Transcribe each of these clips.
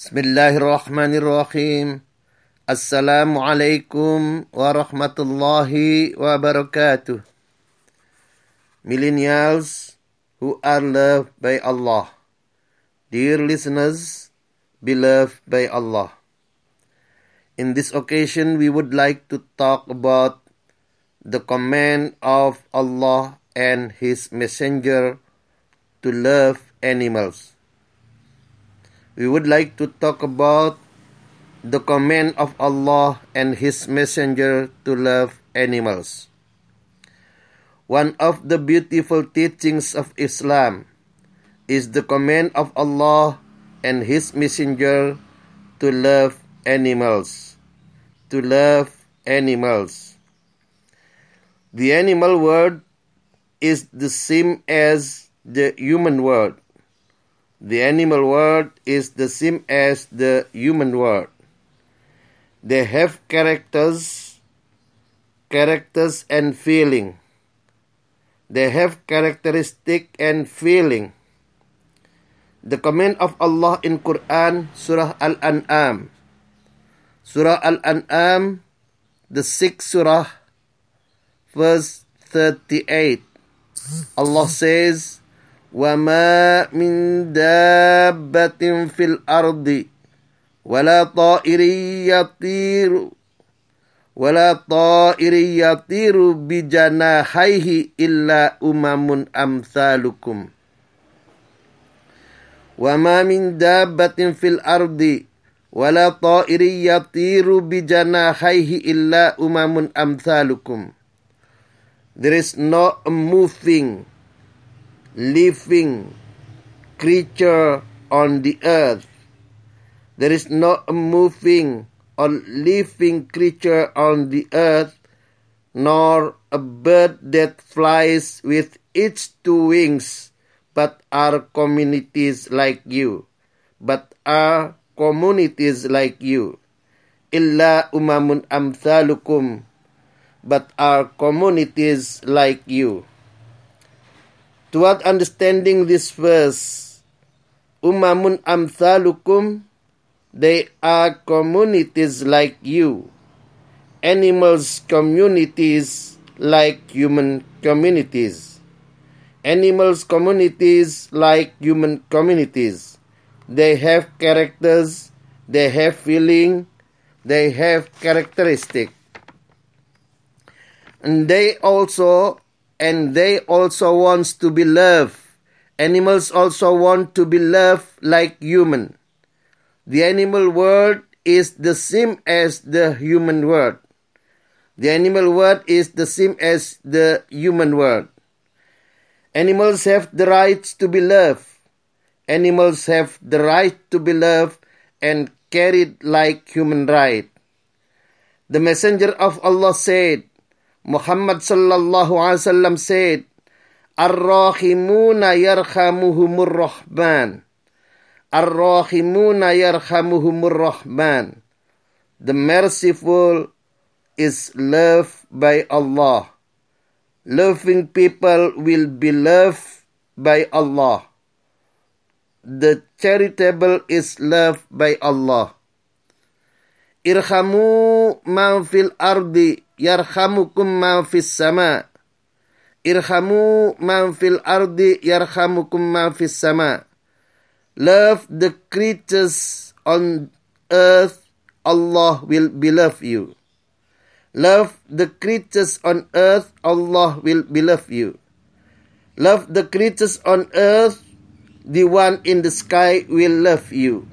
Bismillahirrahmanirrahim. Assalamualaikum warahmatullahi wabarakatuh. Millennials who are loved by Allah. Dear listeners, beloved by Allah. In this occasion, we would like to talk about the command of Allah and His Messenger to love animals we would like to talk about the command of Allah and His Messenger to love animals. One of the beautiful teachings of Islam is the command of Allah and His Messenger to love animals. To love animals. The animal world is the same as the human word. The animal world is the same as the human world. They have characters, characters and feeling. They have characteristic and feeling. The command of Allah in Quran, Surah Al-An'am. Surah Al-An'am, the sixth surah, verse 38. Allah says, وما من دابة في الأرض ولا طائر يطير ولا طائر يطير بجناحيه إلا أمم أمثالكم. وما من دابة في الأرض ولا طائر يطير بجناحيه إلا أمم أمثالكم. There is no moving living creature on the earth. There is no moving or living creature on the earth, nor a bird that flies with its two wings, but are communities like you, but are communities like you. Illa umamun amthalukum, but are communities like you. Toward understanding this verse, Umamun amthalukum, they are communities like you. Animals communities like human communities. Animals communities like human communities. They have characters, they have feeling, they have characteristic. And they also and they also wants to be loved. Animals also want to be loved like human. The animal world is the same as the human world. The animal world is the same as the human world. Animals have the right to be loved. Animals have the right to be loved and carried like human right. The messenger of Allah said, Muhammad sallallahu alaihi wasallam said, Ar-rahimuna yarhamuhumur rahman. Ar-rahimuna yarhamuhumur rahman. The merciful is loved by Allah. Loving people will be loved by Allah. The charitable is loved by Allah. Irhamu man fil ardi yarhamukum ma fis sama. Irhamu man fil ardi yarhamukum ma fis sama. Love the creatures on earth, Allah will beloved you. Love the creatures on earth, Allah will beloved you. Love the creatures on earth, the one in the sky will love you.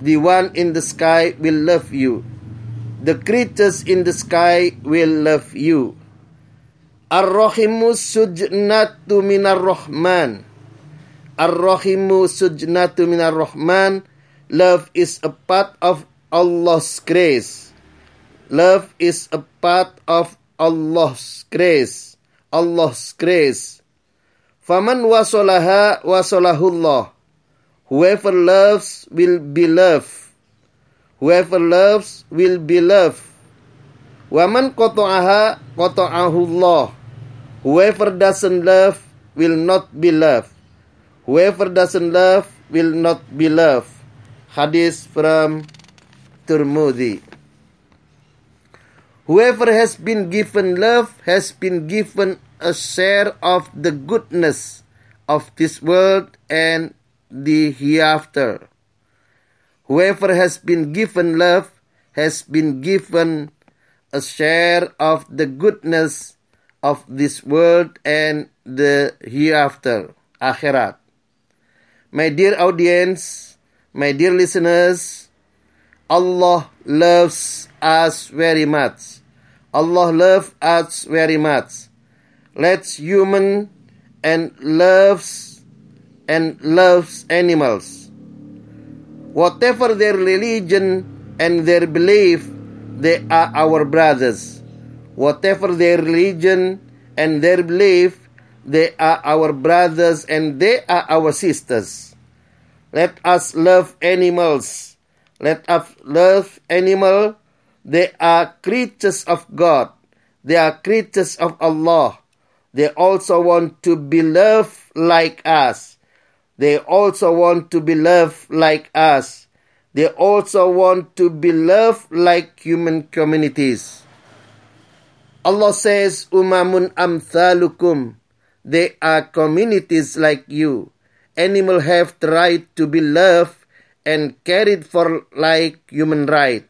The one in the sky will love you. The creatures in the sky will love you. Ar-Rahimu sujnatu minar Rahman. Ar-Rahimu sujnatu minar Rahman. Love is a part of Allah's grace. Love is a part of Allah's grace. Allah's grace. Faman wasolaha wasolahullah. Whoever loves will be loved. Whoever loves will be loved. Waman qata'aha qata'ahullah. Whoever doesn't love will not be loved. Whoever doesn't love will not be loved. Hadith from Turmudi. Whoever has been given love has been given a share of the goodness of this world and the hereafter. Whoever has been given love has been given a share of the goodness of this world and the hereafter, akhirat. My dear audience, my dear listeners, Allah loves us very much. Allah loves us very much. Let's human and loves and loves animals. Whatever their religion and their belief, they are our brothers. Whatever their religion and their belief, they are our brothers and they are our sisters. Let us love animals. Let us love animal. They are creatures of God. They are creatures of Allah. They also want to be loved like us. They also want to be loved like us. They also want to be loved like human communities. Allah says, Umamun amthalukum. They are communities like you. Animals have the right to be loved and cared for like human right.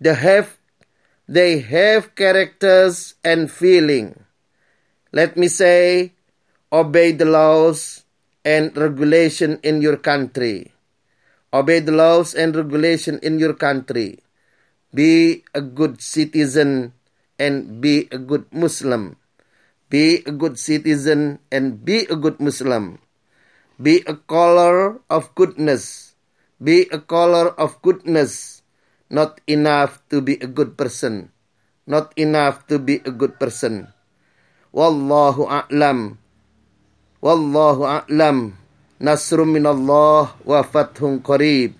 They have, they have characters and feeling. Let me say, obey the laws and regulation in your country. Obey the laws and regulation in your country. Be a good citizen and be a good Muslim. Be a good citizen and be a good Muslim. Be a caller of goodness. Be a caller of goodness. Not enough to be a good person. Not enough to be a good person. Wallahu a'lam. Wallahu a'lam. Nasrum minallah wa fathun qarib.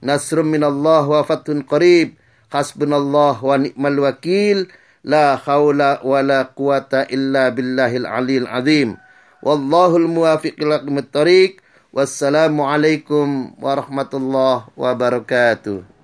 Nasrum minallah wa fathun qarib. Hasbunallah wa ni'mal wakil. La khawla wa la quwata illa billahil alil azim. Wallahul muwafiqil aqmat tariq. Wassalamualaikum warahmatullahi wabarakatuh.